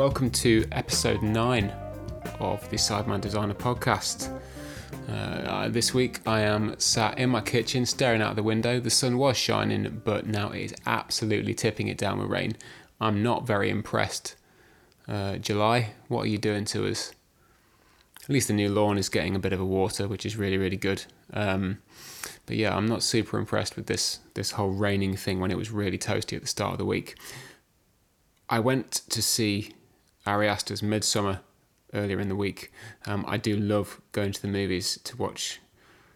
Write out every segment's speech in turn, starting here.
welcome to episode 9 of the Sideman Designer podcast. Uh, this week I am sat in my kitchen staring out the window. The sun was shining, but now it is absolutely tipping it down with rain. I'm not very impressed. Uh, July, what are you doing to us? At least the new lawn is getting a bit of a water, which is really, really good. Um, but yeah, I'm not super impressed with this this whole raining thing when it was really toasty at the start of the week. I went to see Ari Aster's Midsommar earlier in the week. Um, I do love going to the movies to watch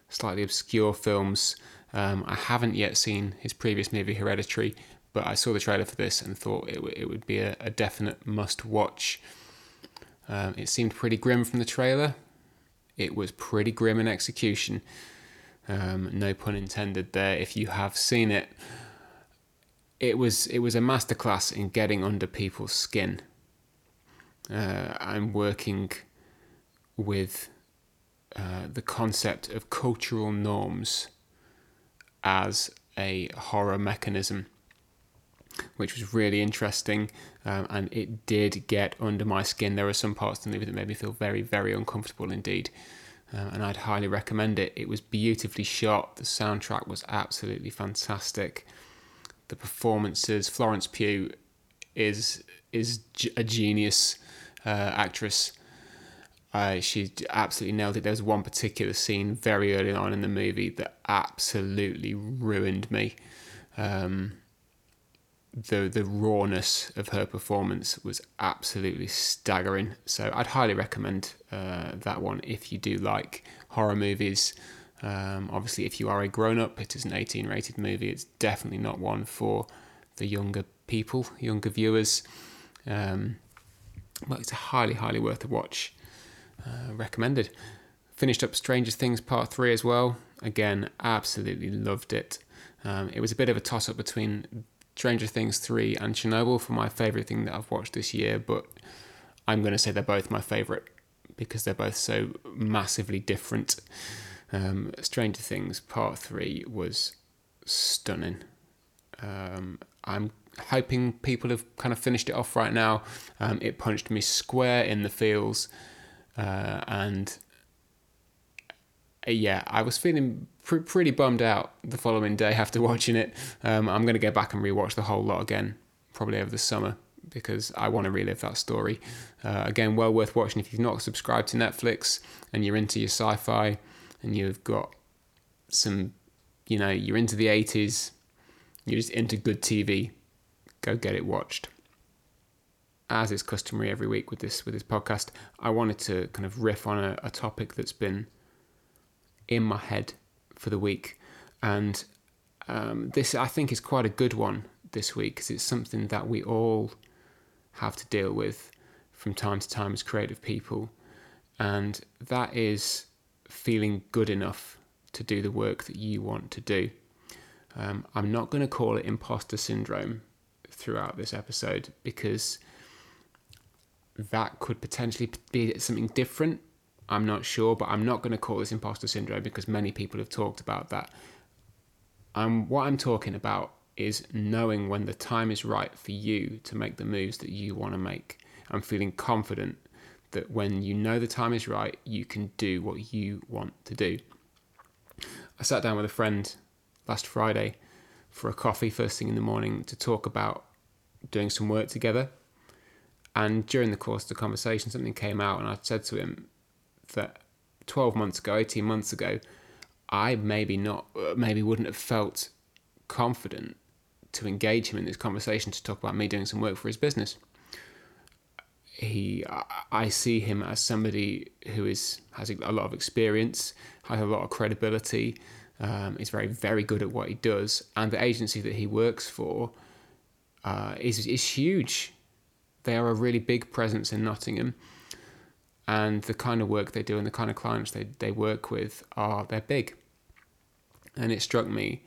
slightly obscure films. Um, I haven't yet seen his previous movie Hereditary, but I saw the trailer for this and thought it, w- it would be a, a definite must watch. Um, it seemed pretty grim from the trailer. It was pretty grim in execution. Um, no pun intended there. If you have seen it, it was it was a masterclass in getting under people's skin. Uh, I'm working with uh, the concept of cultural norms as a horror mechanism, which was really interesting. Um, and it did get under my skin. There were some parts of the movie that made me feel very, very uncomfortable indeed. Uh, and I'd highly recommend it. It was beautifully shot. The soundtrack was absolutely fantastic. The performances, Florence Pugh is is a genius uh, actress. Uh, she absolutely nailed it. There was one particular scene very early on in the movie that absolutely ruined me. Um, the the rawness of her performance was absolutely staggering. So I'd highly recommend uh, that one if you do like horror movies. Um, obviously, if you are a grown up, it is an 18 rated movie. It's definitely not one for the younger people, younger viewers. Um, but it's highly, highly worth a watch. Uh, recommended. Finished up Stranger Things Part 3 as well. Again, absolutely loved it. Um, it was a bit of a toss up between Stranger Things 3 and Chernobyl for my favourite thing that I've watched this year, but I'm going to say they're both my favourite because they're both so massively different. Um, Stranger Things Part 3 was stunning. Um, I'm hoping people have kind of finished it off right now. Um, it punched me square in the feels, uh, and uh, yeah, I was feeling pr- pretty bummed out the following day after watching it. Um, I'm going to go back and rewatch the whole lot again, probably over the summer, because I want to relive that story. Uh, again, well worth watching if you've not subscribed to Netflix and you're into your sci fi and you've got some, you know, you're into the 80s, you're just into good TV, go get it watched. As is customary every week with this with this podcast, I wanted to kind of riff on a, a topic that's been in my head for the week, and um, this I think is quite a good one this week because it's something that we all have to deal with from time to time as creative people, and that is feeling good enough to do the work that you want to do. Um, I'm not going to call it imposter syndrome throughout this episode because that could potentially be something different. I'm not sure, but I'm not going to call this imposter syndrome because many people have talked about that. Um, what I'm talking about is knowing when the time is right for you to make the moves that you want to make. I'm feeling confident that when you know the time is right, you can do what you want to do. I sat down with a friend last Friday for a coffee first thing in the morning to talk about doing some work together. And during the course of the conversation, something came out, and I said to him that 12 months ago, 18 months ago, I maybe not, maybe wouldn't have felt confident to engage him in this conversation to talk about me doing some work for his business. He, I see him as somebody who is has a lot of experience, has a lot of credibility, um, is very very good at what he does, and the agency that he works for uh, is is huge. They are a really big presence in Nottingham, and the kind of work they do and the kind of clients they, they work with are they're big. And it struck me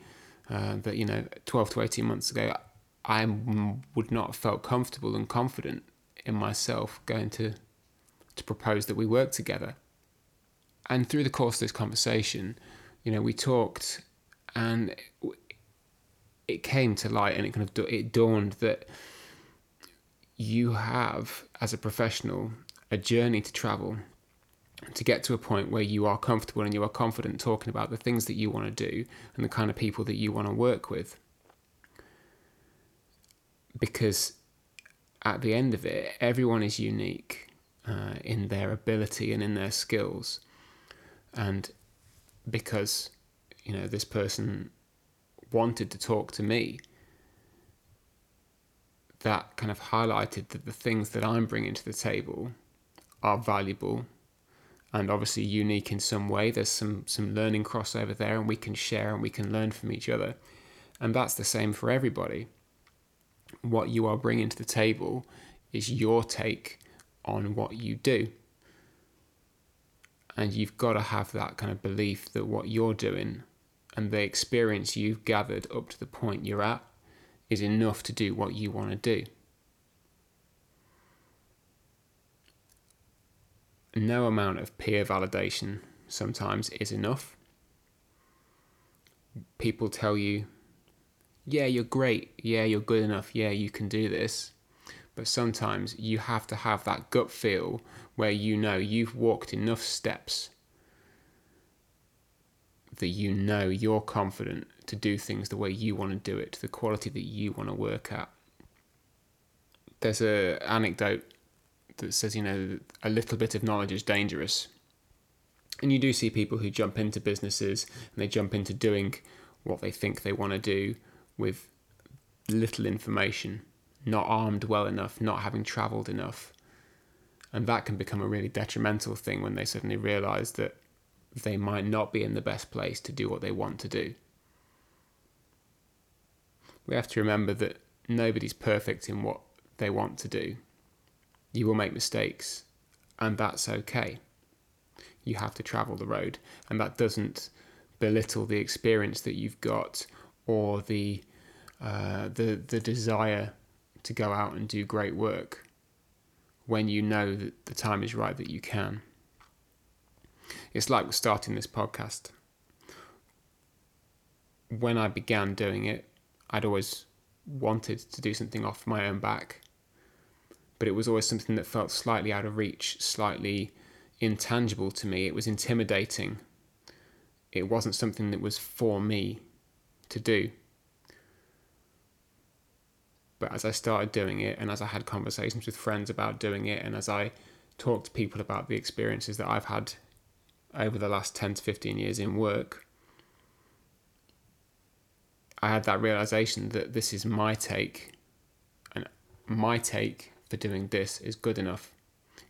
uh, that you know, twelve to eighteen months ago, I would not have felt comfortable and confident in myself going to to propose that we work together. And through the course of this conversation, you know, we talked, and it came to light, and it kind of it dawned that you have as a professional a journey to travel to get to a point where you are comfortable and you are confident talking about the things that you want to do and the kind of people that you want to work with. Because at the end of it, everyone is unique uh, in their ability and in their skills. And because, you know, this person wanted to talk to me, that kind of highlighted that the things that I'm bringing to the table are valuable and obviously unique in some way. There's some some learning crossover there, and we can share and we can learn from each other, and that's the same for everybody. What you are bringing to the table is your take on what you do, and you've got to have that kind of belief that what you're doing and the experience you've gathered up to the point you're at is enough to do what you want to do. no amount of peer validation sometimes is enough. People tell you, yeah, you're great, yeah, you're good enough, yeah, you can do this. But sometimes you have to have that gut feel where you know you've walked enough steps that you know you're confident to do things the way you want to do it, the quality that you want to work at. There's a anecdote that says, you know, a little bit of knowledge is dangerous. And you do see people who jump into businesses and they jump into doing what they think they want to do with little information, not armed well enough, not having traveled enough. And that can become a really detrimental thing when they suddenly realize that they might not be in the best place to do what they want to do. We have to remember that nobody's perfect in what they want to do. You will make mistakes, and that's okay. You have to travel the road, and that doesn't belittle the experience that you've got or the uh, the the desire to go out and do great work when you know that the time is right that you can. It's like starting this podcast. When I began doing it, I'd always wanted to do something off my own back but it was always something that felt slightly out of reach, slightly intangible to me. It was intimidating. It wasn't something that was for me to do. But as I started doing it, and as I had conversations with friends about doing it, and as I talked to people about the experiences that I've had over the last 10 to 15 years in work, I had that realization that this is my take, and my take for doing this is good enough.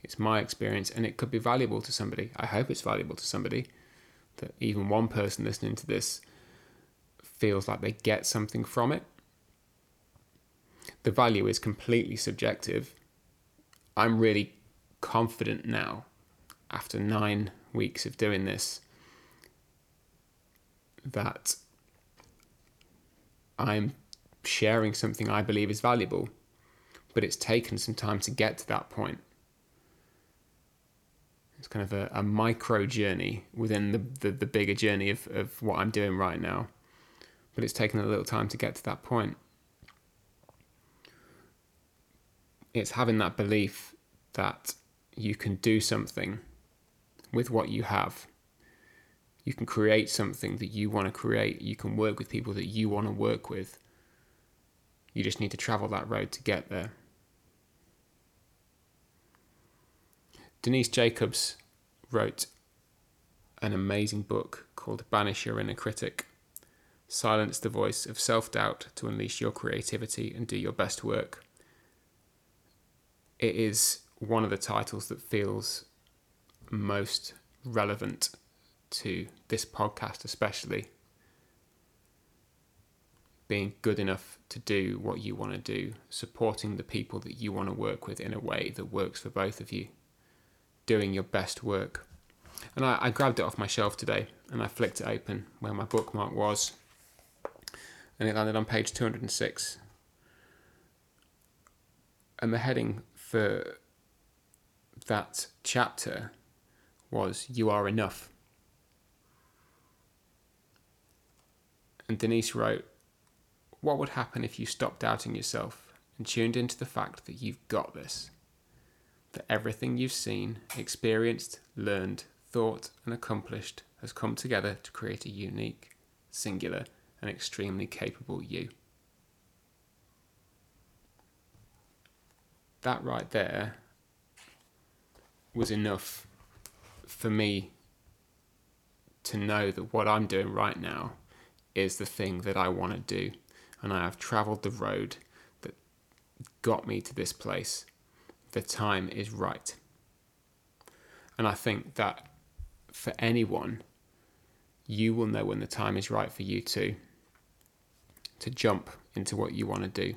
It's my experience and it could be valuable to somebody. I hope it's valuable to somebody. That even one person listening to this feels like they get something from it. The value is completely subjective. I'm really confident now, after nine weeks of doing this, that I'm sharing something I believe is valuable but it's taken some time to get to that point. It's kind of a, a micro journey within the, the, the bigger journey of, of what I'm doing right now. But it's taken a little time to get to that point. It's having that belief that you can do something with what you have. You can create something that you want to create. You can work with people that you want to work with. You just need to travel that road to get there. Denise Jacobs wrote an amazing book called Banish Your Inner Critic. Silence the voice of self doubt to unleash your creativity and do your best work. It is one of the titles that feels most relevant to this podcast, especially being good enough to do what you want to do, supporting the people that you want to work with in a way that works for both of you, doing your best work. And I, I grabbed it off my shelf today and I flicked it open where my bookmark was, and it landed on page 206. And the heading for that chapter was You Are Enough. And Denise wrote, what would happen if you stopped doubting yourself and tuned into the fact that you've got this? that everything you've seen, experienced, learned, thought, and accomplished has come together to create a unique, singular, and extremely capable you. That right there was enough for me to know that what I'm doing right now is the thing that I want to do. And I have traveled the road that got me to this place. The time is right. And I think that for anyone, you will know when the time is right for you to to jump into what you want to do.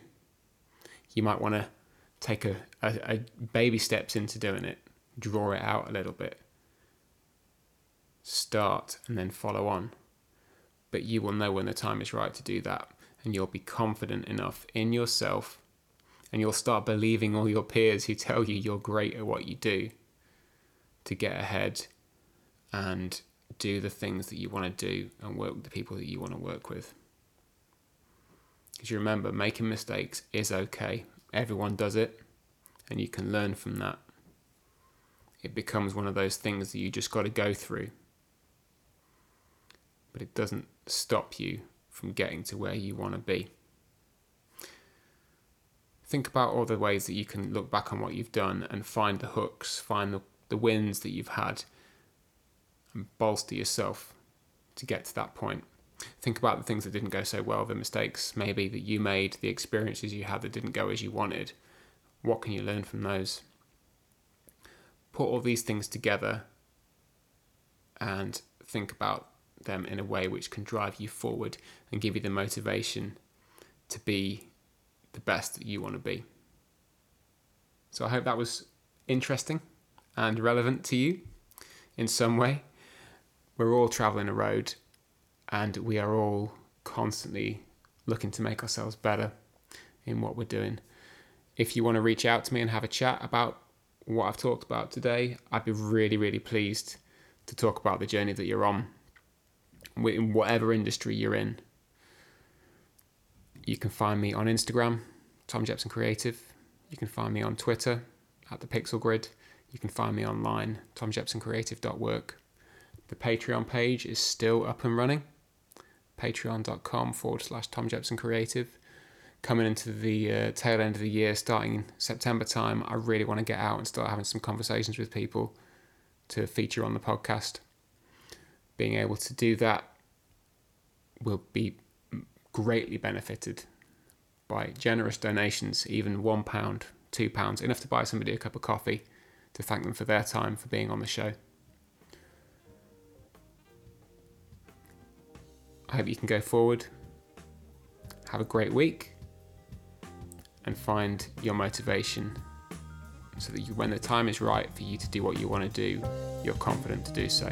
You might want to take a, a, a baby steps into doing it, draw it out a little bit, start and then follow on. But you will know when the time is right to do that, and you'll be confident enough in yourself, and you'll start believing all your peers who tell you you're great at what you do to get ahead and do the things that you want to do and work with the people that you want to work with. Because you remember, making mistakes is okay. Everyone does it, and you can learn from that. It becomes one of those things that you just got to go through. But it doesn't stop you from getting to where you want to be. Think about all the ways that you can look back on what you've done and find the hooks, find the, the wins that you've had, and bolster yourself to get to that point. Think about the things that didn't go so well, the mistakes maybe that you made, the experiences you had that didn't go as you wanted. What can you learn from those? Put all these things together and think about them in a way which can drive you forward and give you the motivation to be the best that you want to be. So I hope that was interesting and relevant to you in some way. We're all traveling a road and we are all constantly looking to make ourselves better in what we're doing. If you want to reach out to me and have a chat about what I've talked about today, I'd be really, really pleased to talk about the journey that you're on in whatever industry you're in. You can find me on Instagram, Tom Jepson Creative. You can find me on Twitter at the Pixel Grid. You can find me online, tomjepsoncreative.work. The Patreon page is still up and running. Patreon.com forward slash Tom Jepson Creative. Coming into the uh, tail end of the year, starting in September time, I really want to get out and start having some conversations with people to feature on the podcast. Being able to do that will be greatly benefited by generous donations, even one pound, two pounds, enough to buy somebody a cup of coffee to thank them for their time for being on the show. I hope you can go forward, have a great week, and find your motivation so that you, when the time is right for you to do what you want to do, you're confident to do so.